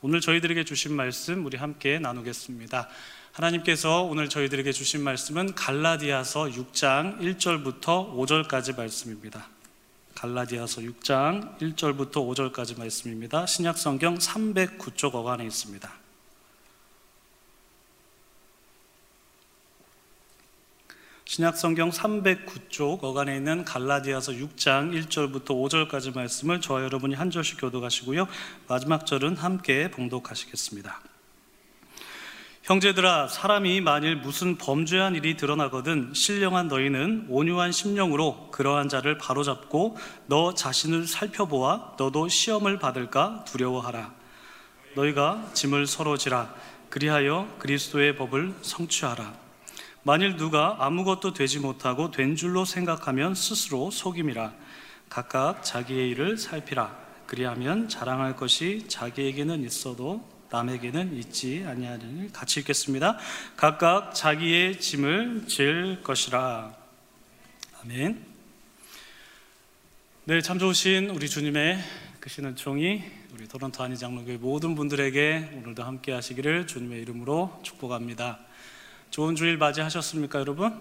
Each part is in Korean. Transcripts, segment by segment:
오늘 저희들에게 주신 말씀 우리 함께 나누겠습니다. 하나님께서 오늘 저희들에게 주신 말씀은 갈라디아서 6장 1절부터 5절까지 말씀입니다. 갈라디아서 6장 1절부터 5절까지 말씀입니다. 신약 성경 309쪽 어간에 있습니다. 신약 성경 309쪽 어간에 있는 갈라디아서 6장 1절부터 5절까지 말씀을 저와 여러분이 한 절씩 교독하시고요. 마지막 절은 함께 봉독하시겠습니다. 형제들아 사람이 만일 무슨 범죄한 일이 드러나거든 신령한 너희는 온유한 심령으로 그러한 자를 바로잡고 너 자신을 살펴보아 너도 시험을 받을까 두려워하라 너희가 짐을 서로 지라 그리하여 그리스도의 법을 성취하라 만일 누가 아무것도 되지 못하고 된 줄로 생각하면 스스로 속임이라 각각 자기의 일을 살피라 그리하면 자랑할 것이 자기에게는 있어도 남에게는 있지 아니하리니 같이 읽겠습니다. 각각 자기의 짐을 질 것이라. 아멘. 네, 참 좋으신 우리 주님의 크시는 종이 우리 토론토 한의 장로교회 모든 분들에게 오늘도 함께 하시기를 주님의 이름으로 축복합니다. 좋은 주일 맞이하셨습니까, 여러분?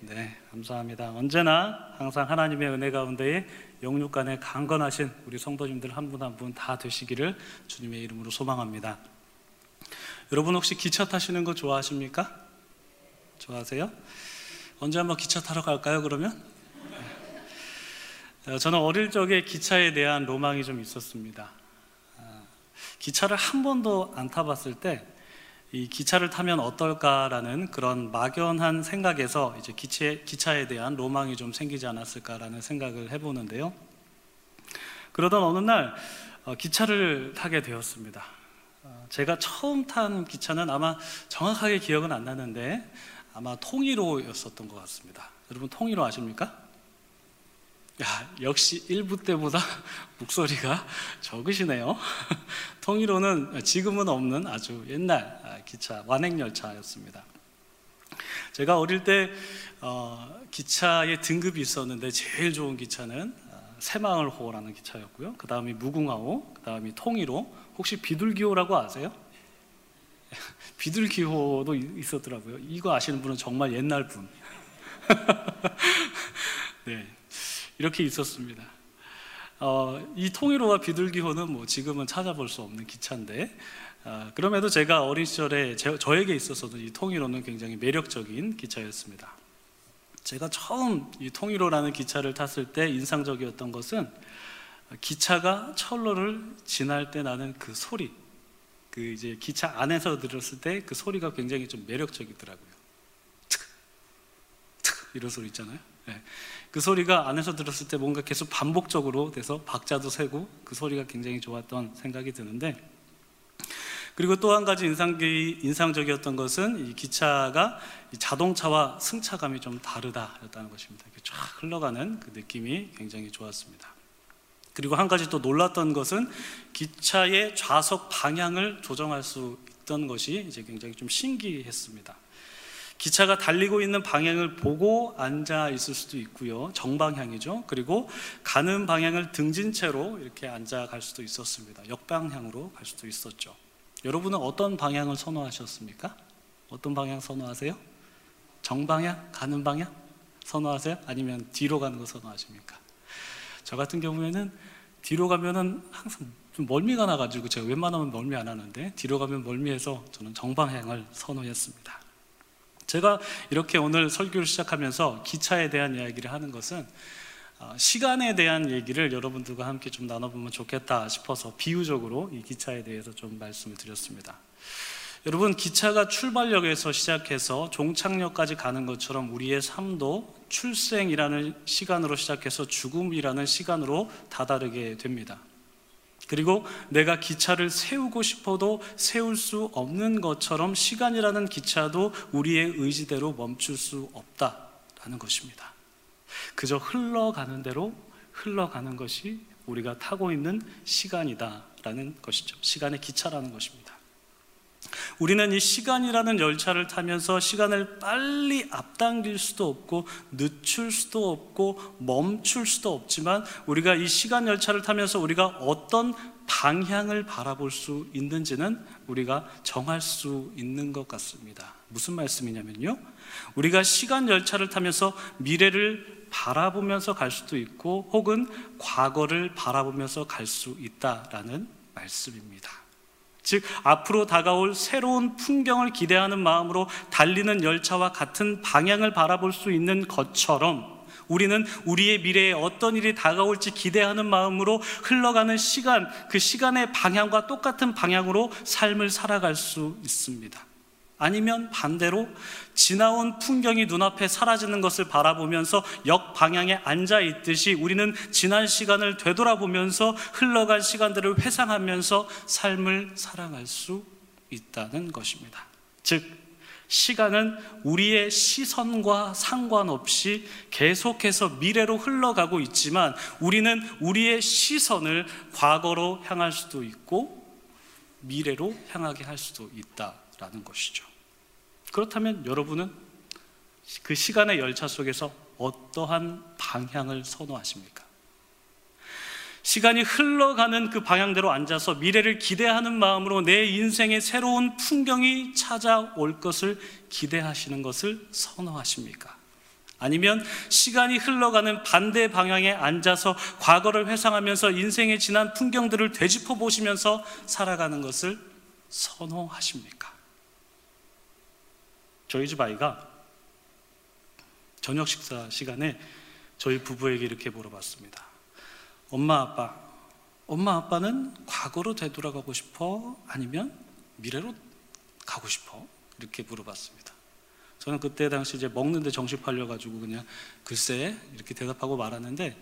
네, 감사합니다. 언제나 항상 하나님의 은혜 가운데에 영육 간에 강건하신 우리 성도님들 한 분 한 분 다 되시기를 주님의 이름으로 소망합니다. 여러분 혹시 기차 타시는 거 좋아하십니까? 좋아하세요? 언제 한번 기차 타러 갈까요, 그러면? 네. 저는 어릴 적에 기차에 대한 로망이 좀 있었습니다. 아, 기차를 한 번도 안 타봤을 때 이 기차를 타면 어떨까라는 그런 막연한 생각에서 이제 기체, 기차에 대한 로망이 좀 생기지 않았을까라는 생각을 해보는데요. 그러던 어느 날 어, 기차를 타게 되었습니다. 어, 제가 처음 탄 기차는 아마 정확하게 기억은 안 나는데 아마 통일호였었던 것 같습니다. 여러분 통일호 아십니까? 야, 역시 1부 때보다 목소리가 적으시네요. 통일호는 지금은 없는 아주 옛날 아, 기차, 완행열차였습니다. 제가 어릴 때 어, 기차의 등급이 있었는데 제일 좋은 기차는 어, 새마을호라는 기차였고요. 그 다음이 무궁화호, 그 다음이 통일호. 혹시 비둘기호라고 아세요? 비둘기호도 있었더라고요. 이거 아시는 분은 정말 옛날 분. 네. 이렇게 있었습니다. 어, 이 통일호와 비둘기호는 뭐 지금은 찾아볼 수 없는 기차인데 어, 그럼에도 제가 어린 시절에 제, 저에게 있어서도 이 통일호는 굉장히 매력적인 기차였습니다. 제가 처음 이 통일호라는 기차를 탔을 때 인상적이었던 것은 기차가 철로를 지날 때 나는 그 소리, 그 이제 기차 안에서 들었을 때 그 소리가 굉장히 좀 매력적이더라고요. 툭, 툭 이런 소리 있잖아요. 네. 그 소리가 안에서 들었을 때 뭔가 계속 반복적으로 돼서 박자도 세고 그 소리가 굉장히 좋았던 생각이 드는데 그리고 또 한 가지 인상적이었던 것은 이 기차가 이 자동차와 승차감이 좀 다르다였다는 것입니다. 쫙 흘러가는 그 느낌이 굉장히 좋았습니다. 그리고 한 가지 또 놀랐던 것은 기차의 좌석 방향을 조정할 수 있던 것이 이제 굉장히 좀 신기했습니다. 기차가 달리고 있는 방향을 보고 앉아 있을 수도 있고요. 정방향이죠. 그리고 가는 방향을 등진 채로 이렇게 앉아 갈 수도 있었습니다. 역방향으로 갈 수도 있었죠. 여러분은 어떤 방향을 선호하셨습니까? 어떤 방향 선호하세요? 정방향? 가는 방향? 선호하세요? 아니면 뒤로 가는 거 선호하십니까? 저 같은 경우에는 뒤로 가면은 항상 좀 멀미가 나가지고 제가 웬만하면 멀미 안 하는데 뒤로 가면 멀미해서 저는 정방향을 선호했습니다. 제가 이렇게 오늘 설교를 시작하면서 기차에 대한 이야기를 하는 것은 어, 시간에 대한 얘기를 여러분들과 함께 좀 나눠보면 좋겠다 싶어서 비유적으로 이 기차에 대해서 좀 말씀을 드렸습니다. 여러분, 기차가 출발역에서 시작해서 종착역까지 가는 것처럼 우리의 삶도 출생이라는 시간으로 시작해서 죽음이라는 시간으로 다다르게 됩니다. 그리고 내가 기차를 세우고 싶어도 세울 수 없는 것처럼 시간이라는 기차도 우리의 의지대로 멈출 수 없다라는 것입니다. 그저 흘러가는 대로 흘러가는 것이 우리가 타고 있는 시간이다라는 것이죠. 시간의 기차라는 것입니다. 우리는 이 시간이라는 열차를 타면서 시간을 빨리 앞당길 수도 없고 늦출 수도 없고 멈출 수도 없지만 우리가 이 시간 열차를 타면서 우리가 어떤 방향을 바라볼 수 있는지는 우리가 정할 수 있는 것 같습니다. 무슨 말씀이냐면요. 우리가 시간 열차를 타면서 미래를 바라보면서 갈 수도 있고 혹은 과거를 바라보면서 갈 수 있다라는 말씀입니다. 즉, 앞으로 다가올 새로운 풍경을 기대하는 마음으로 달리는 열차와 같은 방향을 바라볼 수 있는 것처럼 우리는 우리의 미래에 어떤 일이 다가올지 기대하는 마음으로 흘러가는 시간, 그 시간의 방향과 똑같은 방향으로 삶을 살아갈 수 있습니다. 아니면 반대로 지나온 풍경이 눈앞에 사라지는 것을 바라보면서 역방향에 앉아 있듯이 우리는 지난 시간을 되돌아보면서 흘러간 시간들을 회상하면서 삶을 살아갈 수 있다는 것입니다. 즉, 시간은 우리의 시선과 상관없이 계속해서 미래로 흘러가고 있지만 우리는 우리의 시선을 과거로 향할 수도 있고 미래로 향하게 할 수도 있다라는 것이죠. 그렇다면 여러분은 그 시간의 열차 속에서 어떠한 방향을 선호하십니까? 시간이 흘러가는 그 방향대로 앉아서 미래를 기대하는 마음으로 내 인생의 새로운 풍경이 찾아올 것을 기대하시는 것을 선호하십니까? 아니면 시간이 흘러가는 반대 방향에 앉아서 과거를 회상하면서 인생의 지난 풍경들을 되짚어 보시면서 살아가는 것을 선호하십니까? 저희 집 아이가 저녁 식사 시간에 저희 부부에게 이렇게 물어봤습니다. 엄마 아빠, 엄마 아빠는 과거로 되돌아가고 싶어? 아니면 미래로 가고 싶어? 이렇게 물어봤습니다. 저는 그때 당시 이제 먹는데 정신 팔려가지고 그냥 글쎄 이렇게 대답하고 말았는데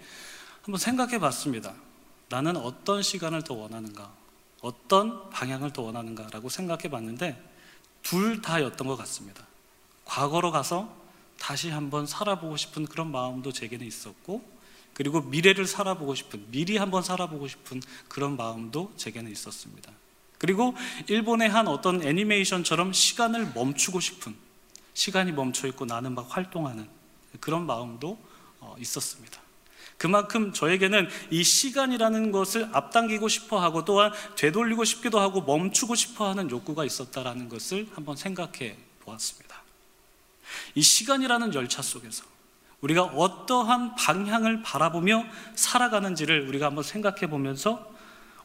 한번 생각해 봤습니다. 나는 어떤 시간을 더 원하는가? 어떤 방향을 더 원하는가라고 생각해 봤는데 둘 다였던 것 같습니다. 과거로 가서 다시 한번 살아보고 싶은 그런 마음도 제게는 있었고 그리고 미래를 살아보고 싶은 미리 한번 살아보고 싶은 그런 마음도 제게는 있었습니다. 그리고 일본의 한 어떤 애니메이션처럼 시간을 멈추고 싶은 시간이 멈춰 있고 나는 막 활동하는 그런 마음도 어, 있었습니다. 그만큼 저에게는 이 시간이라는 것을 앞당기고 싶어 하고 또한 되돌리고 싶기도 하고 멈추고 싶어 하는 욕구가 있었다라는 것을 한번 생각해 보았습니다. 이 시간이라는 열차 속에서 우리가 어떠한 방향을 바라보며 살아가는지를 우리가 한번 생각해 보면서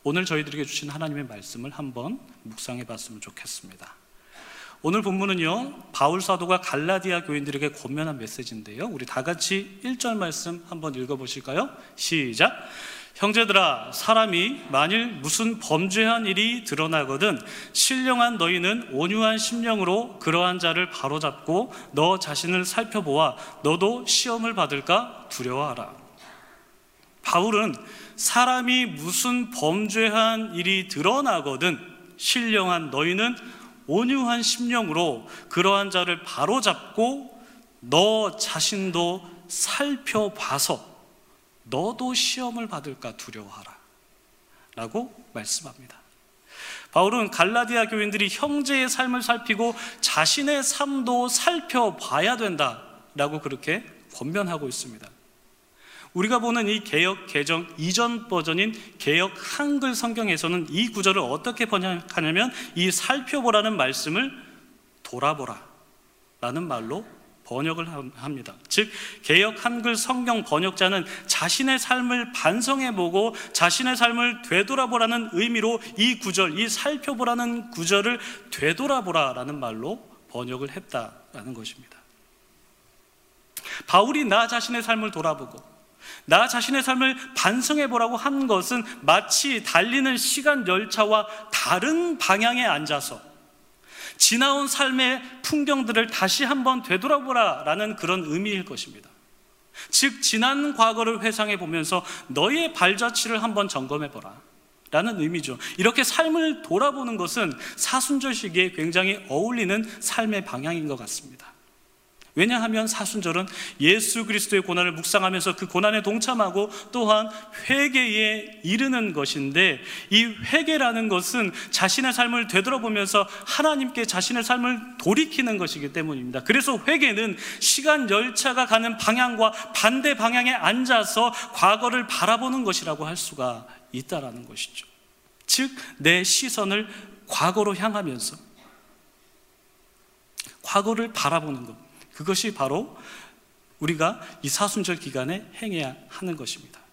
오늘 저희들에게 주신 하나님의 말씀을 한번 묵상해 봤으면 좋겠습니다. 오늘 본문은요, 바울 사도가 갈라디아 교인들에게 권면한 메시지인데요. 우리 다 같이 1절 말씀 한번 읽어 보실까요? 시작. 형제들아 사람이 만일 무슨 범죄한 일이 드러나거든 신령한 너희는 온유한 심령으로 그러한 자를 바로잡고 너 자신을 살펴보아 너도 시험을 받을까 두려워하라. 바울은 사람이 무슨 범죄한 일이 드러나거든 신령한 너희는 온유한 심령으로 그러한 자를 바로잡고 너 자신도 살펴봐서 너도 시험을 받을까 두려워하라. 라고 말씀합니다. 바울은 갈라디아 교인들이 형제의 삶을 살피고 자신의 삶도 살펴봐야 된다. 라고 그렇게 권면하고 있습니다. 우리가 보는 이 개혁 개정 이전 버전인 개혁 한글 성경에서는 이 구절을 어떻게 번역하냐면 이 살펴보라는 말씀을 돌아보라 라는 말로 번역을 합니다. 즉 개역 한글 성경 번역자는 자신의 삶을 반성해 보고 자신의 삶을 되돌아보라는 의미로 이 구절, 이 살펴보라는 구절을 되돌아보라라는 말로 번역을 했다라는 것입니다. 바울이 나 자신의 삶을 돌아보고 나 자신의 삶을 반성해 보라고 한 것은 마치 달리는 시간 열차와 다른 방향에 앉아서 지나온 삶의 풍경들을 다시 한번 되돌아보라라는 그런 의미일 것입니다. 즉, 지난 과거를 회상해 보면서 너의 발자취를 한번 점검해 보라. 라는 의미죠. 이렇게 삶을 돌아보는 것은 사순절 시기에 굉장히 어울리는 삶의 방향인 것 같습니다. 왜냐하면 사순절은 예수 그리스도의 고난을 묵상하면서 그 고난에 동참하고 또한 회개에 이르는 것인데 이 회개라는 것은 자신의 삶을 되돌아보면서 하나님께 자신의 삶을 돌이키는 것이기 때문입니다. 그래서 회개는 시간 열차가 가는 방향과 반대 방향에 앉아서 과거를 바라보는 것이라고 할 수가 있다라는 것이죠. 즉, 내 시선을 과거로 향하면서 과거를 바라보는 것. 그것이 바로 우리가 이 사순절 기간에 행해야 하는 것입니다.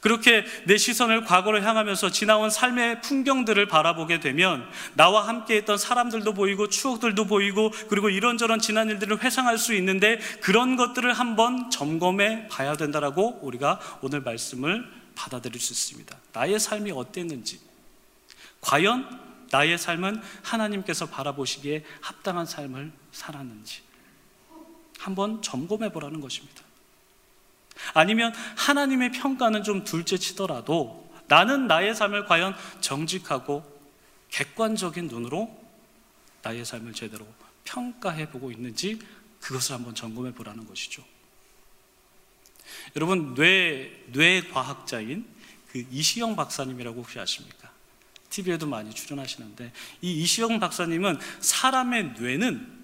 그렇게 내 시선을 과거로 향하면서 지나온 삶의 풍경들을 바라보게 되면 나와 함께 했던 사람들도 보이고 추억들도 보이고 그리고 이런저런 지난 일들을 회상할 수 있는데 그런 것들을 한번 점검해 봐야 된다라고 우리가 오늘 말씀을 받아들일 수 있습니다. 나의 삶이 어땠는지 과연 나의 삶은 하나님께서 바라보시기에 합당한 삶을 살았는지 한번 점검해 보라는 것입니다. 아니면 하나님의 평가는 좀 둘째 치더라도 나는 나의 삶을 과연 정직하고 객관적인 눈으로 나의 삶을 제대로 평가해 보고 있는지 그것을 한번 점검해 보라는 것이죠. 여러분 뇌 뇌과학자인 그 이시영 박사님이라고 혹시 아십니까? TV에도 많이 출연하시는데 이 이시영 박사님은 사람의 뇌는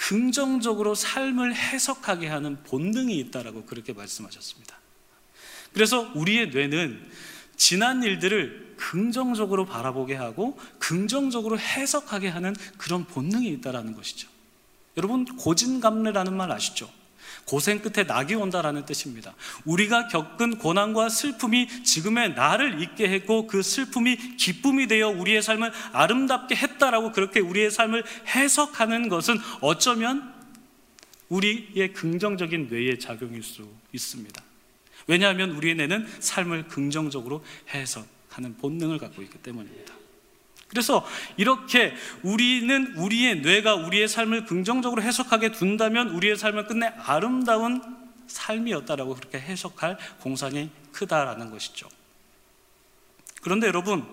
긍정적으로 삶을 해석하게 하는 본능이 있다라고 그렇게 말씀하셨습니다. 그래서 우리의 뇌는 지난 일들을 긍정적으로 바라보게 하고 긍정적으로 해석하게 하는 그런 본능이 있다라는 것이죠. 여러분 고진감래라는 말 아시죠? 고생 끝에 낙이 온다라는 뜻입니다. 우리가 겪은 고난과 슬픔이 지금의 나를 있게 했고 그 슬픔이 기쁨이 되어 우리의 삶을 아름답게 했다라고 그렇게 우리의 삶을 해석하는 것은 어쩌면 우리의 긍정적인 뇌의 작용일 수 있습니다. 왜냐하면 우리의 뇌는 삶을 긍정적으로 해석하는 본능을 갖고 있기 때문입니다. 그래서 이렇게 우리는 우리의 뇌가 우리의 삶을 긍정적으로 해석하게 둔다면 우리의 삶은 끝내 아름다운 삶이었다라고 그렇게 해석할 공산이 크다라는 것이죠. 그런데 여러분,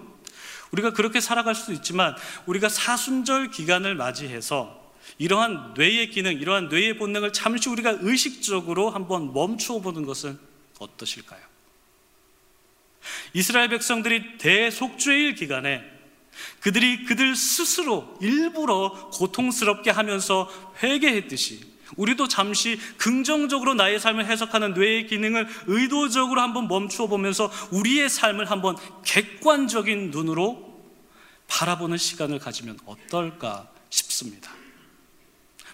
우리가 그렇게 살아갈 수도 있지만 우리가 사순절 기간을 맞이해서 이러한 뇌의 기능, 이러한 뇌의 본능을 잠시 우리가 의식적으로 한번 멈추어 보는 것은 어떠실까요? 이스라엘 백성들이 대속죄일 기간에 그들이 그들 스스로 일부러 고통스럽게 하면서 회개했듯이 우리도 잠시 긍정적으로 나의 삶을 해석하는 뇌의 기능을 의도적으로 한번 멈추어 보면서 우리의 삶을 한번 객관적인 눈으로 바라보는 시간을 가지면 어떨까 싶습니다.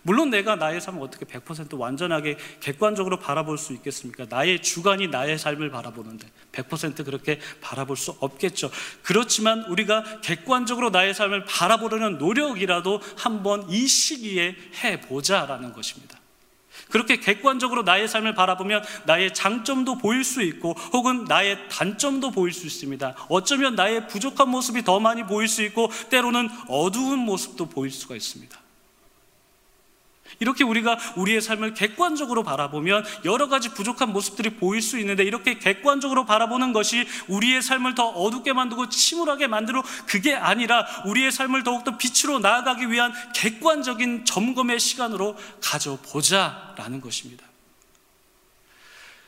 물론 내가 나의 삶을 어떻게 100% 완전하게 객관적으로 바라볼 수 있겠습니까? 나의 주관이 나의 삶을 바라보는데 100% 그렇게 바라볼 수 없겠죠. 그렇지만 우리가 객관적으로 나의 삶을 바라보려는 노력이라도 한번 이 시기에 해보자라는 것입니다. 그렇게 객관적으로 나의 삶을 바라보면 나의 장점도 보일 수 있고 혹은 나의 단점도 보일 수 있습니다. 어쩌면 나의 부족한 모습이 더 많이 보일 수 있고 때로는 어두운 모습도 보일 수가 있습니다. 이렇게 우리가 우리의 삶을 객관적으로 바라보면 여러 가지 부족한 모습들이 보일 수 있는데 이렇게 객관적으로 바라보는 것이 우리의 삶을 더 어둡게 만들고 침울하게 만들어 그게 아니라 우리의 삶을 더욱더 빛으로 나아가기 위한 객관적인 점검의 시간으로 가져보자라는 것입니다.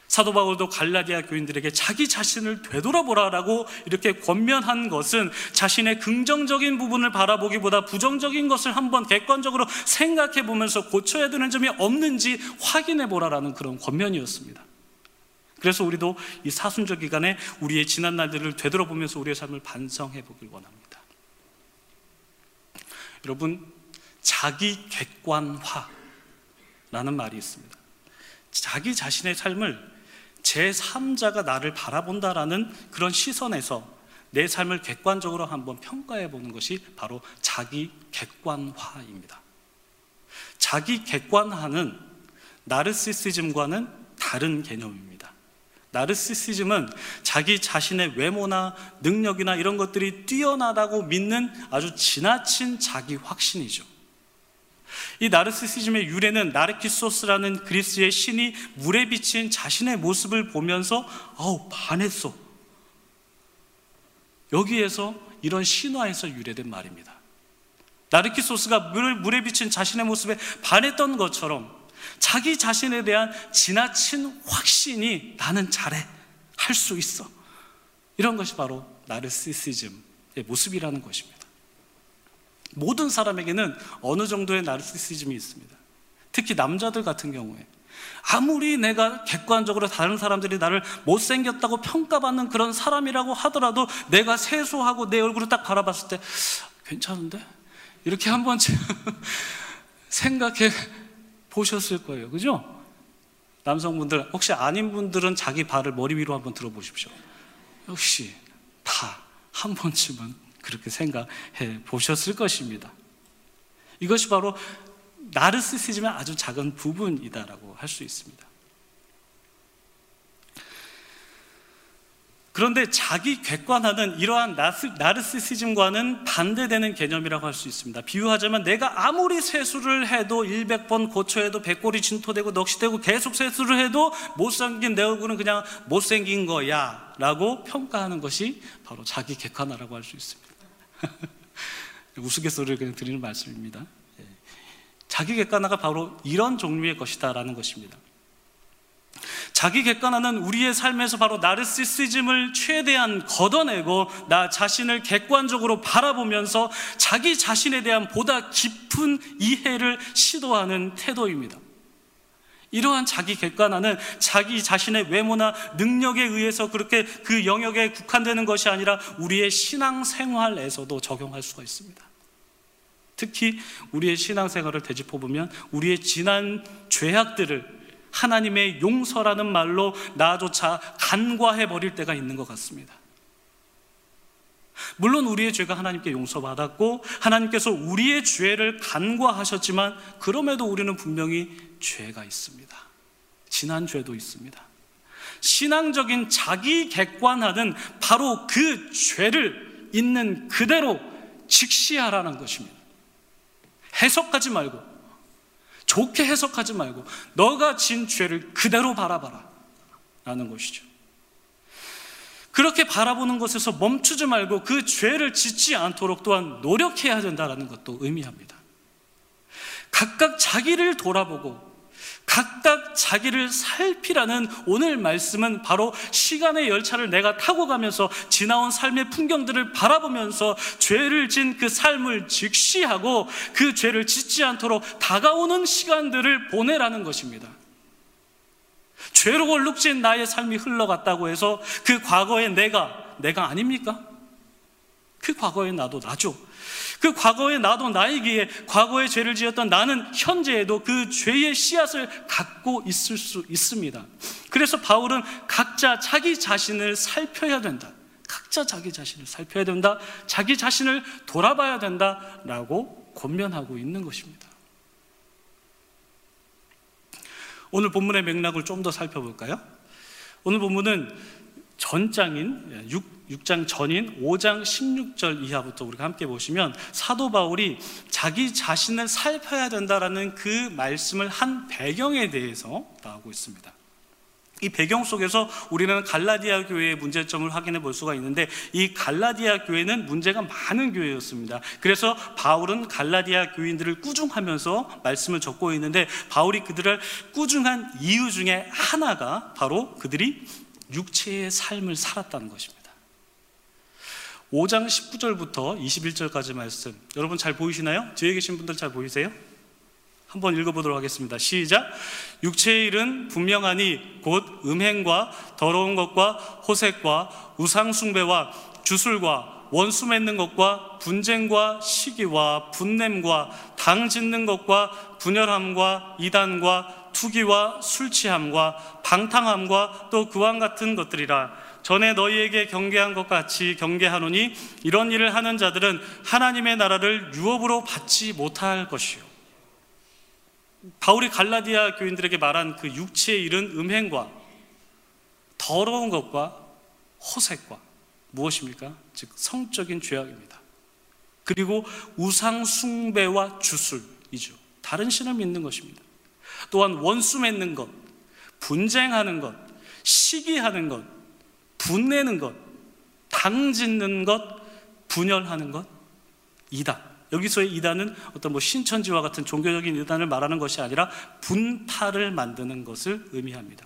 사도 바울도 갈라디아 교인들에게 자기 자신을 되돌아보라라고 이렇게 권면한 것은 자신의 긍정적인 부분을 바라보기보다 부정적인 것을 한번 객관적으로 생각해 보면서 고쳐야 되는 점이 없는지 확인해 보라라는 그런 권면이었습니다. 그래서 우리도 이 사순절 기간에 우리의 지난 날들을 되돌아보면서 우리의 삶을 반성해 보길 원합니다. 여러분, 자기 객관화라는 말이 있습니다. 자기 자신의 삶을 제3자가 나를 바라본다라는 그런 시선에서 내 삶을 객관적으로 한번 평가해 보는 것이 바로 자기 객관화입니다. 자기 객관화는 나르시시즘과는 다른 개념입니다. 나르시시즘은 자기 자신의 외모나 능력이나 이런 것들이 뛰어나다고 믿는 아주 지나친 자기 확신이죠. 이 나르시시즘의 유래는 나르키소스라는 그리스의 신이 물에 비친 자신의 모습을 보면서 아우 반했어. 여기에서 이런 신화에서 유래된 말입니다. 나르키소스가 물에 비친 자신의 모습에 반했던 것처럼 자기 자신에 대한 지나친 확신이 나는 잘해, 할 수 있어. 이런 것이 바로 나르시시즘의 모습이라는 것입니다. 모든 사람에게는 어느 정도의 나르시시즘이 있습니다. 특히 남자들 같은 경우에 아무리 내가 객관적으로 다른 사람들이 나를 못생겼다고 평가받는 그런 사람이라고 하더라도 내가 세수하고 내 얼굴을 딱 바라봤을 때 괜찮은데? 이렇게 한 번쯤 생각해 보셨을 거예요. 그죠? 남성분들, 혹시 아닌 분들은 자기 발을 머리 위로 한번 들어보십시오. 역시 다 한 번쯤은 그렇게 생각해 보셨을 것입니다. 이것이 바로 나르시시즘의 아주 작은 부분이다라고 할 수 있습니다. 그런데 자기 객관화는 이러한 나르시시즘과는 반대되는 개념이라고 할 수 있습니다. 비유하자면 내가 아무리 세수를 해도 100번 고쳐해도 백골이 진토되고 넋이되고 계속 세수를 해도 못생긴 내 얼굴은 그냥 못생긴 거야 라고 평가하는 것이 바로 자기 객관화라고 할 수 있습니다. 우스갯소리를 그냥 드리는 말씀입니다. 예. 자기 객관화가 바로 이런 종류의 것이다라는 것입니다. 자기 객관화는 우리의 삶에서 바로 나르시시즘을 최대한 걷어내고 나 자신을 객관적으로 바라보면서 자기 자신에 대한 보다 깊은 이해를 시도하는 태도입니다. 이러한 자기 객관화는 자기 자신의 외모나 능력에 의해서 그렇게 그 영역에 국한되는 것이 아니라 우리의 신앙 생활에서도 적용할 수가 있습니다. 특히 우리의 신앙 생활을 되짚어 보면 우리의 지난 죄악들을 하나님의 용서라는 말로 나조차 간과해 버릴 때가 있는 것 같습니다. 물론 우리의 죄가 하나님께 용서받았고 하나님께서 우리의 죄를 간과하셨지만 그럼에도 우리는 분명히 죄가 있습니다. 지난 죄도 있습니다. 신앙적인 자기 객관화는 바로 그 죄를 있는 그대로 직시하라는 것입니다. 해석하지 말고 좋게 해석하지 말고 너가 진 죄를 그대로 바라봐라 라는 것이죠. 그렇게 바라보는 것에서 멈추지 말고 그 죄를 짓지 않도록 또한 노력해야 된다는 것도 의미합니다. 각각 자기를 돌아보고 각각 자기를 살피라는 오늘 말씀은 바로 시간의 열차를 내가 타고 가면서 지나온 삶의 풍경들을 바라보면서 죄를 진 그 삶을 직시하고 그 죄를 짓지 않도록 다가오는 시간들을 보내라는 것입니다. 죄로 얼룩진 나의 삶이 흘러갔다고 해서 그 과거의 내가 내가 아닙니까? 그 과거의 나도 나죠. 그 과거의 나도 나이기에 과거의 죄를 지었던 나는 현재에도 그 죄의 씨앗을 갖고 있을 수 있습니다. 그래서 바울은 각자 자기 자신을 살펴야 된다. 각자 자기 자신을 살펴야 된다. 자기 자신을 돌아봐야 된다라고 권면하고 있는 것입니다. 오늘 본문의 맥락을 좀 더 살펴볼까요? 오늘 본문은 전장인 6, 6장 전인 5장 16절 이하부터 우리가 함께 보시면 사도 바울이 자기 자신을 살펴야 된다라는 그 말씀을 한 배경에 대해서 나오고 있습니다. 이 배경 속에서 우리는 갈라디아 교회의 문제점을 확인해 볼 수가 있는데 이 갈라디아 교회는 문제가 많은 교회였습니다. 그래서 바울은 갈라디아 교인들을 꾸중하면서 말씀을 적고 있는데 바울이 그들을 꾸중한 이유 중에 하나가 바로 그들이 육체의 삶을 살았다는 것입니다. 5장 19절부터 21절까지 말씀. 여러분 잘 보이시나요? 뒤에 계신 분들 잘 보이세요? 한번 읽어보도록 하겠습니다. 시작. 육체의 일은 분명하니 곧 음행과 더러운 것과 호색과 우상숭배와 주술과 원수 맺는 것과 분쟁과 시기와 분냄과 당 짓는 것과 분열함과 이단과 투기와 술 취함과 방탕함과 또 그와 같은 것들이라 전에 너희에게 경계한 것 같이 경계하노니 이런 일을 하는 자들은 하나님의 나라를 유업으로 받지 못할 것이요 바울이 갈라디아 교인들에게 말한 그 육체의 일은 음행과 더러운 것과 호색과 무엇입니까? 즉 성적인 죄악입니다. 그리고 우상 숭배와 주술이죠. 다른 신을 믿는 것입니다. 또한 원수 맺는 것, 분쟁하는 것, 시기하는 것, 분내는 것, 당 짓는 것, 분열하는 것, 이다. 여기서의 이단은 어떤 뭐 신천지와 같은 종교적인 이단을 말하는 것이 아니라 분파를 만드는 것을 의미합니다.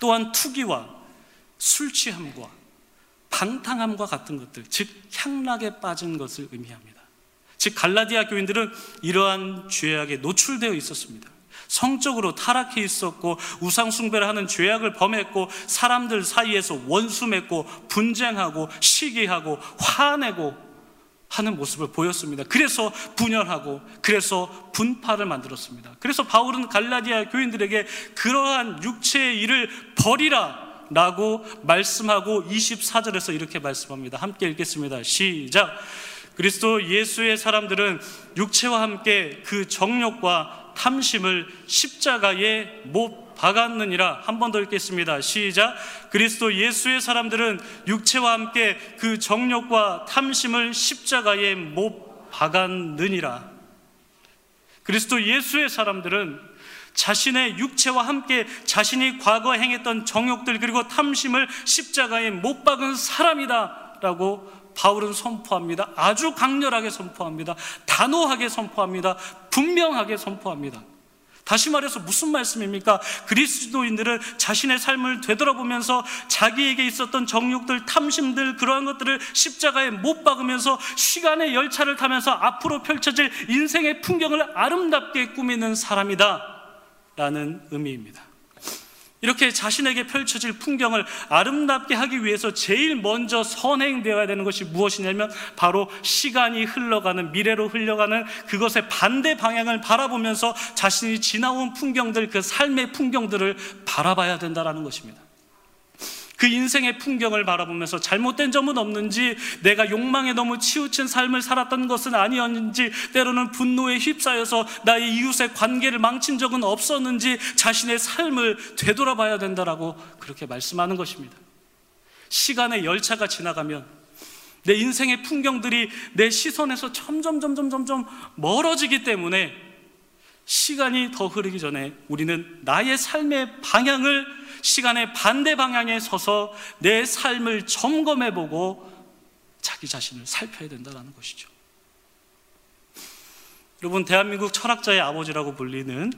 또한 투기와 술 취함과 방탕함과 같은 것들, 즉 향락에 빠진 것을 의미합니다. 즉 갈라디아 교인들은 이러한 죄악에 노출되어 있었습니다. 성적으로 타락해 있었고 우상 숭배를 하는 죄악을 범했고 사람들 사이에서 원수 맺고 분쟁하고 시기하고 화내고 하는 모습을 보였습니다. 그래서 분열하고 그래서 분파를 만들었습니다. 그래서 바울은 갈라디아 교인들에게 그러한 육체의 일을 버리라 라고 말씀하고 24절에서 이렇게 말씀합니다. 함께 읽겠습니다. 시작. 그리스도 예수의 사람들은 육체와 함께 그 정욕과 탐심을 십자가에 못 박았느니라 한 번 더 읽겠습니다. 시작. 그리스도 예수의 사람들은 육체와 함께 그 정욕과 탐심을 십자가에 못 박았느니라. 그리스도 예수의 사람들은 자신의 육체와 함께 자신이 과거 행했던 정욕들 그리고 탐심을 십자가에 못 박은 사람이다라고 바울은 선포합니다. 아주 강렬하게 선포합니다. 단호하게 선포합니다. 분명하게 선포합니다. 다시 말해서 무슨 말씀입니까? 그리스도인들은 자신의 삶을 되돌아보면서 자기에게 있었던 정욕들, 탐심들, 그러한 것들을 십자가에 못 박으면서 시간의 열차를 타면서 앞으로 펼쳐질 인생의 풍경을 아름답게 꾸미는 사람이다. 라는 의미입니다. 이렇게 자신에게 펼쳐질 풍경을 아름답게 하기 위해서 제일 먼저 선행되어야 되는 것이 무엇이냐면 바로 시간이 흘러가는 미래로 흘러가는 그것의 반대 방향을 바라보면서 자신이 지나온 풍경들 그 삶의 풍경들을 바라봐야 된다라는 것입니다. 그 인생의 풍경을 바라보면서 잘못된 점은 없는지 내가 욕망에 너무 치우친 삶을 살았던 것은 아니었는지 때로는 분노에 휩싸여서 나의 이웃의 관계를 망친 적은 없었는지 자신의 삶을 되돌아봐야 된다라고 그렇게 말씀하는 것입니다. 시간의 열차가 지나가면 내 인생의 풍경들이 내 시선에서 점점 점점 점점 멀어지기 때문에 시간이 더 흐르기 전에 우리는 나의 삶의 방향을 시간의 반대 방향에 서서 내 삶을 점검해 보고 자기 자신을 살펴야 된다는 것이죠. 여러분, 대한민국 철학자의 아버지라고 불리는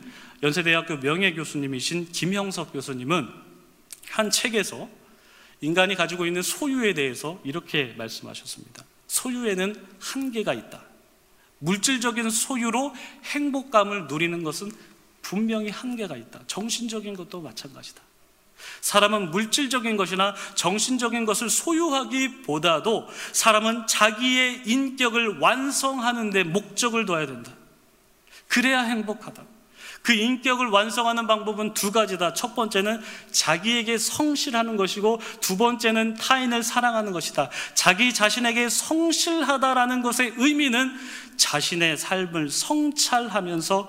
연세대학교 명예교수님이신 김형석 교수님은 한 책에서 인간이 가지고 있는 소유에 대해서 이렇게 말씀하셨습니다. 소유에는 한계가 있다. 물질적인 소유로 행복감을 누리는 것은 분명히 한계가 있다. 정신적인 것도 마찬가지다. 사람은 물질적인 것이나 정신적인 것을 소유하기보다도 사람은 자기의 인격을 완성하는 데 목적을 둬야 된다. 그래야 행복하다. 그 인격을 완성하는 방법은 두 가지다. 첫 번째는 자기에게 성실하는 것이고 두 번째는 타인을 사랑하는 것이다. 자기 자신에게 성실하다라는 것의 의미는 자신의 삶을 성찰하면서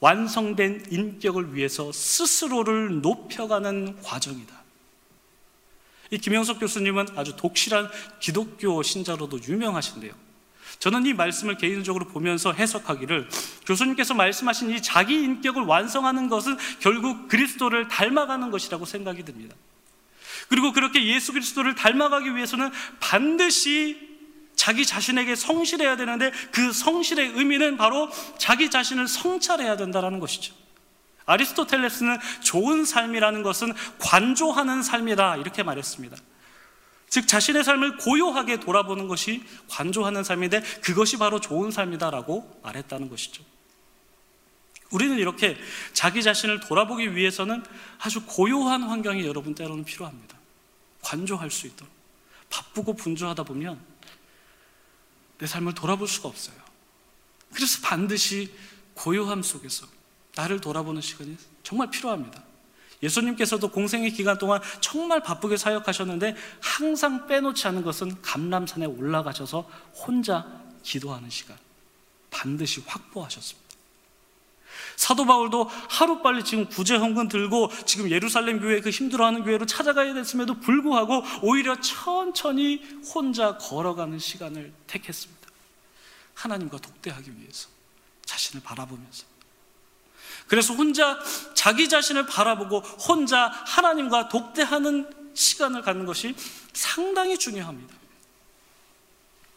완성된 인격을 위해서 스스로를 높여가는 과정이다. 이 김영석 교수님은 아주 독실한 기독교 신자로도 유명하신데요. 저는 이 말씀을 개인적으로 보면서 해석하기를 교수님께서 말씀하신 이 자기 인격을 완성하는 것은 결국 그리스도를 닮아가는 것이라고 생각이 듭니다. 그리고 그렇게 예수 그리스도를 닮아가기 위해서는 반드시 자기 자신에게 성실해야 되는데 그 성실의 의미는 바로 자기 자신을 성찰해야 된다는 것이죠. 아리스토텔레스는 좋은 삶이라는 것은 관조하는 삶이다 이렇게 말했습니다. 즉 자신의 삶을 고요하게 돌아보는 것이 관조하는 삶인데 그것이 바로 좋은 삶이다라고 말했다는 것이죠. 우리는 이렇게 자기 자신을 돌아보기 위해서는 아주 고요한 환경이 여러분 때로는 필요합니다. 관조할 수 있도록 바쁘고 분주하다 보면 내 삶을 돌아볼 수가 없어요. 그래서 반드시 고요함 속에서 나를 돌아보는 시간이 정말 필요합니다. 예수님께서도 공생의 기간 동안 정말 바쁘게 사역하셨는데 항상 빼놓지 않은 것은 감람산에 올라가셔서 혼자 기도하는 시간 반드시 확보하셨습니다. 사도 바울도 하루빨리 지금 구제 헌금 들고 지금 예루살렘 교회 그 힘들어하는 교회로 찾아가야 됐음에도 불구하고 오히려 천천히 혼자 걸어가는 시간을 택했습니다. 하나님과 독대하기 위해서 자신을 바라보면서 그래서 혼자 자기 자신을 바라보고 혼자 하나님과 독대하는 시간을 갖는 것이 상당히 중요합니다.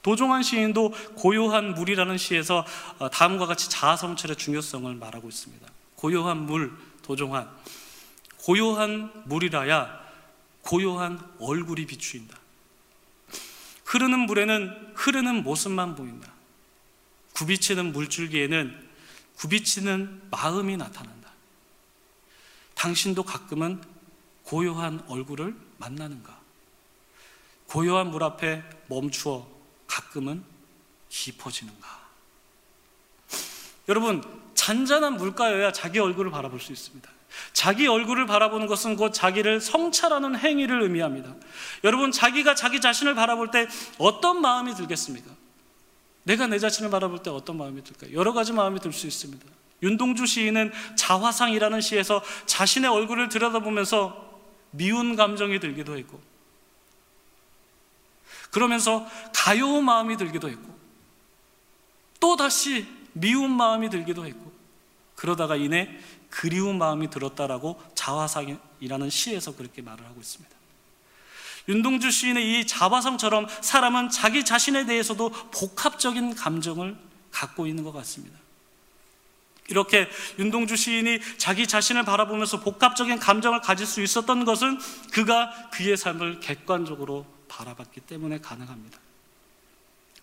도종환 시인도 고요한 물이라는 시에서 어, 다음과 같이 자아성찰의 중요성을 말하고 있습니다. 고요한 물, 도종환. 고요한 물이라야 고요한 얼굴이 비추인다. 흐르는 물에는 흐르는 모습만 보인다. 굽이치는 물줄기에는 굽이치는 마음이 나타난다. 당신도 가끔은 고요한 얼굴을 만나는가? 고요한 물 앞에 멈추어 가끔은 깊어지는가? 여러분, 잔잔한 물가여야 자기 얼굴을 바라볼 수 있습니다. 자기 얼굴을 바라보는 것은 곧 자기를 성찰하는 행위를 의미합니다. 여러분, 자기가 자기 자신을 바라볼 때 어떤 마음이 들겠습니까? 내가 내 자신을 바라볼 때 어떤 마음이 들까요? 여러 가지 마음이 들 수 있습니다. 윤동주 시인은 자화상이라는 시에서 자신의 얼굴을 들여다보면서 미운 감정이 들기도 했고, 그러면서 가여운 마음이 들기도 했고, 또 다시 미운 마음이 들기도 했고, 그러다가 이내 그리운 마음이 들었다라고 자화상이라는 시에서 그렇게 말을 하고 있습니다. 윤동주 시인의 이 자화상처럼 사람은 자기 자신에 대해서도 복합적인 감정을 갖고 있는 것 같습니다. 이렇게 윤동주 시인이 자기 자신을 바라보면서 복합적인 감정을 가질 수 있었던 것은 그가 그의 삶을 객관적으로 바라봤기 때문에 가능합니다.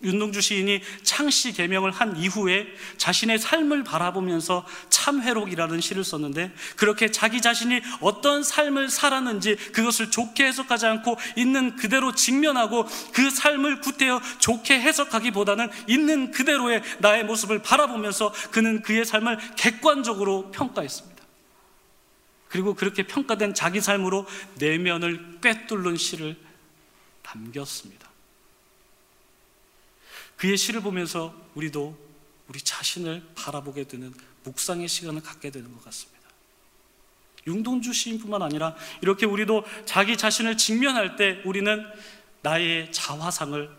윤동주 시인이 창씨 개명을 한 이후에 자신의 삶을 바라보면서 참회록이라는 시를 썼는데 그렇게 자기 자신이 어떤 삶을 살았는지 그것을 좋게 해석하지 않고 있는 그대로 직면하고 그 삶을 구태여 좋게 해석하기보다는 있는 그대로의 나의 모습을 바라보면서 그는 그의 삶을 객관적으로 평가했습니다. 그리고 그렇게 평가된 자기 삶으로 내면을 꿰뚫는 시를 남겼습니다. 그의 시를 보면서 우리도 우리 자신을 바라보게 되는 묵상의 시간을 갖게 되는 것 같습니다. 융동주 시인뿐만 아니라 이렇게 우리도 자기 자신을 직면할 때 우리는 나의 자화상을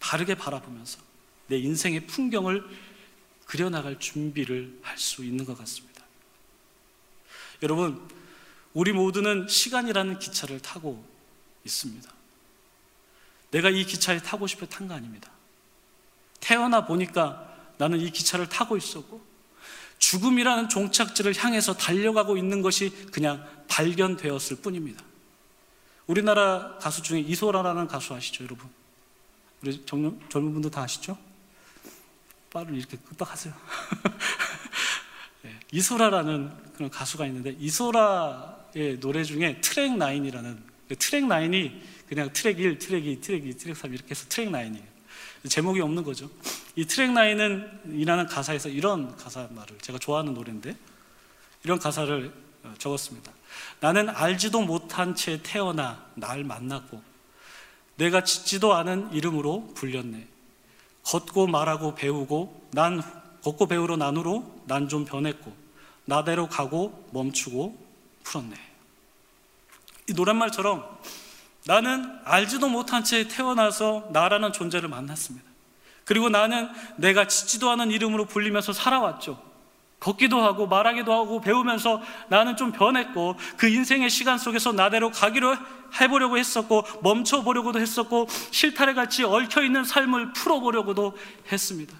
바르게 바라보면서 내 인생의 풍경을 그려나갈 준비를 할 수 있는 것 같습니다. 여러분, 우리 모두는 시간이라는 기차를 타고 있습니다. 내가 이 기차에 타고 싶어 탄 거 아닙니다. 태어나 보니까 나는 이 기차를 타고 있었고 죽음이라는 종착지를 향해서 달려가고 있는 것이 그냥 발견되었을 뿐입니다. 우리나라 가수 중에 이소라라는 가수 아시죠, 여러분? 우리 젊은, 젊은 분들 다 아시죠? 빠를 이렇게 끄떡하세요. 네, 이소라라는 그런 가수가 있는데 이소라의 노래 중에 track nine이라는 그 track nine이 그냥 트랙 1, 트랙 2, 트랙 2, 트랙 3 이렇게 해서 track nine이에요. 제목이 없는 거죠. 이 track nine은 이라는 가사에서 이런 가사 말을 제가 좋아하는 노래인데 이런 가사를 어, 적었습니다. 나는 알지도 못한 채 태어나 날 만났고 내가 짓지도 않은 이름으로 불렸네. 걷고 말하고 배우고 난 걷고 배우고 난 후로 난 좀 변했고 나대로 가고 멈추고 풀었네. 이 노랫말처럼 나는 알지도 못한 채 태어나서 나라는 존재를 만났습니다. 그리고 나는 내가 짓지도 않은 이름으로 불리면서 살아왔죠. 걷기도 하고 말하기도 하고 배우면서 나는 좀 변했고 그 인생의 시간 속에서 나대로 가기로 해보려고 했었고 멈춰보려고도 했었고 실타래 같이 얽혀있는 삶을 풀어보려고도 했습니다.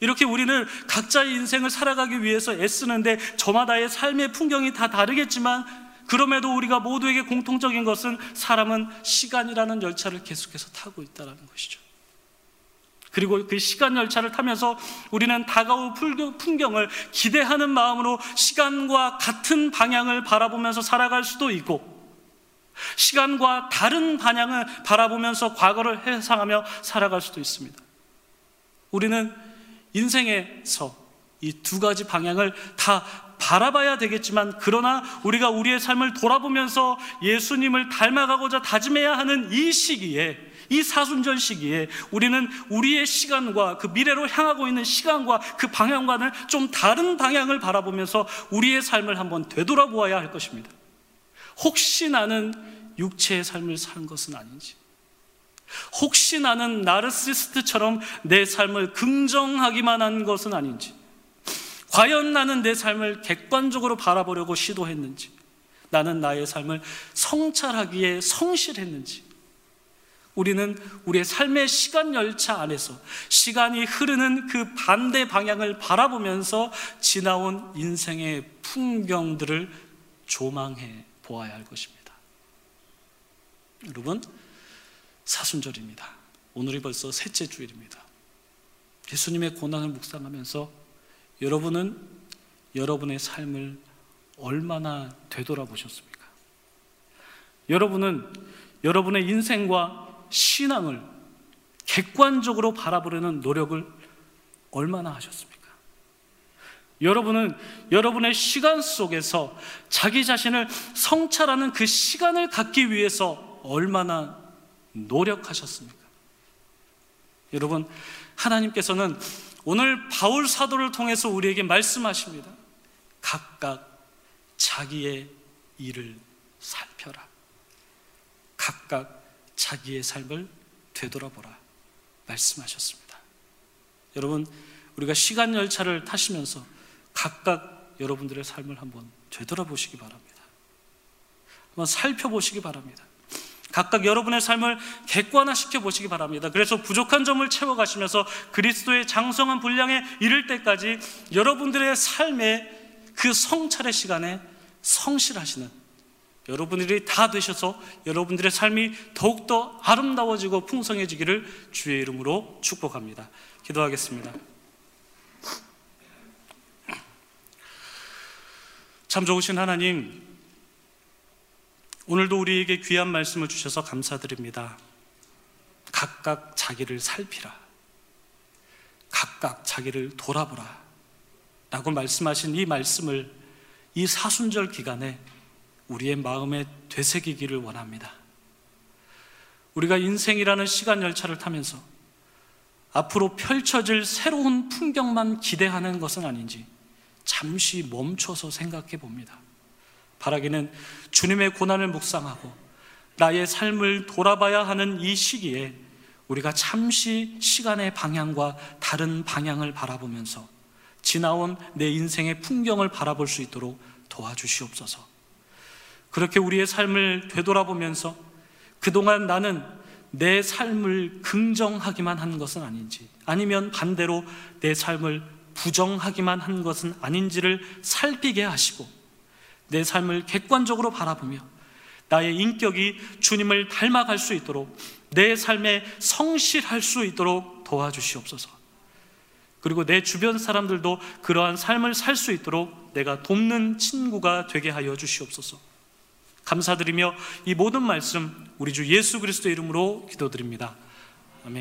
이렇게 우리는 각자의 인생을 살아가기 위해서 애쓰는데 저마다의 삶의 풍경이 다 다르겠지만 그럼에도 우리가 모두에게 공통적인 것은 사람은 시간이라는 열차를 계속해서 타고 있다는 것이죠. 그리고 그 시간 열차를 타면서 우리는 다가올 풍경을 기대하는 마음으로 시간과 같은 방향을 바라보면서 살아갈 수도 있고, 시간과 다른 방향을 바라보면서 과거를 회상하며 살아갈 수도 있습니다. 우리는 인생에서 이 두 가지 방향을 다 바라봐야 되겠지만 그러나 우리가 우리의 삶을 돌아보면서 예수님을 닮아가고자 다짐해야 하는 이 시기에 이 사순절 시기에 우리는 우리의 시간과 그 미래로 향하고 있는 시간과 그 방향과는 좀 다른 방향을 바라보면서 우리의 삶을 한번 되돌아보아야 할 것입니다. 혹시 나는 육체의 삶을 사는 것은 아닌지 혹시 나는 나르시스트처럼 내 삶을 긍정하기만 한 것은 아닌지 과연 나는 내 삶을 객관적으로 바라보려고 시도했는지, 나는 나의 삶을 성찰하기에 성실했는지, 우리는 우리의 삶의 시간 열차 안에서 시간이 흐르는 그 반대 방향을 바라보면서 지나온 인생의 풍경들을 조망해 보아야 할 것입니다. 여러분, 사순절입니다. 오늘이 벌써 셋째 주일입니다. 예수님의 고난을 묵상하면서 여러분은 여러분의 삶을 얼마나 되돌아보셨습니까? 여러분은 여러분의 인생과 신앙을 객관적으로 바라보려는 노력을 얼마나 하셨습니까? 여러분은 여러분의 시간 속에서 자기 자신을 성찰하는 그 시간을 갖기 위해서 얼마나 노력하셨습니까? 여러분, 하나님께서는 오늘 바울 사도를 통해서 우리에게 말씀하십니다. 각각 자기의 일을 살펴라. 각각 자기의 삶을 되돌아보라 말씀하셨습니다. 여러분, 우리가 시간 열차를 타시면서 각각 여러분들의 삶을 한번 되돌아보시기 바랍니다. 한번 살펴보시기 바랍니다. 각각 여러분의 삶을 객관화시켜 보시기 바랍니다. 그래서 부족한 점을 채워가시면서 그리스도의 장성한 분량에 이를 때까지 여러분들의 삶의 그 성찰의 시간에 성실하시는 여러분들이 다 되셔서 여러분들의 삶이 더욱더 아름다워지고 풍성해지기를 주의 이름으로 축복합니다. 기도하겠습니다. 참 좋으신 하나님, 오늘도 우리에게 귀한 말씀을 주셔서 감사드립니다. 각각 자기를 살피라. 각각 자기를 돌아보라. 라고 말씀하신 이 말씀을 이 사순절 기간에 우리의 마음에 되새기기를 원합니다. 우리가 인생이라는 시간 열차를 타면서 앞으로 펼쳐질 새로운 풍경만 기대하는 것은 아닌지 잠시 멈춰서 생각해 봅니다. 바라기는 주님의 고난을 묵상하고 나의 삶을 돌아봐야 하는 이 시기에 우리가 잠시 시간의 방향과 다른 방향을 바라보면서 지나온 내 인생의 풍경을 바라볼 수 있도록 도와주시옵소서. 그렇게 우리의 삶을 되돌아보면서 그동안 나는 내 삶을 긍정하기만 한 것은 아닌지 아니면 반대로 내 삶을 부정하기만 한 것은 아닌지를 살피게 하시고 내 삶을 객관적으로 바라보며 나의 인격이 주님을 닮아갈 수 있도록 내 삶에 성실할 수 있도록 도와주시옵소서. 그리고 내 주변 사람들도 그러한 삶을 살 수 있도록 내가 돕는 친구가 되게 하여 주시옵소서. 감사드리며 이 모든 말씀 우리 주 예수 그리스도 이름으로 기도드립니다. 아멘.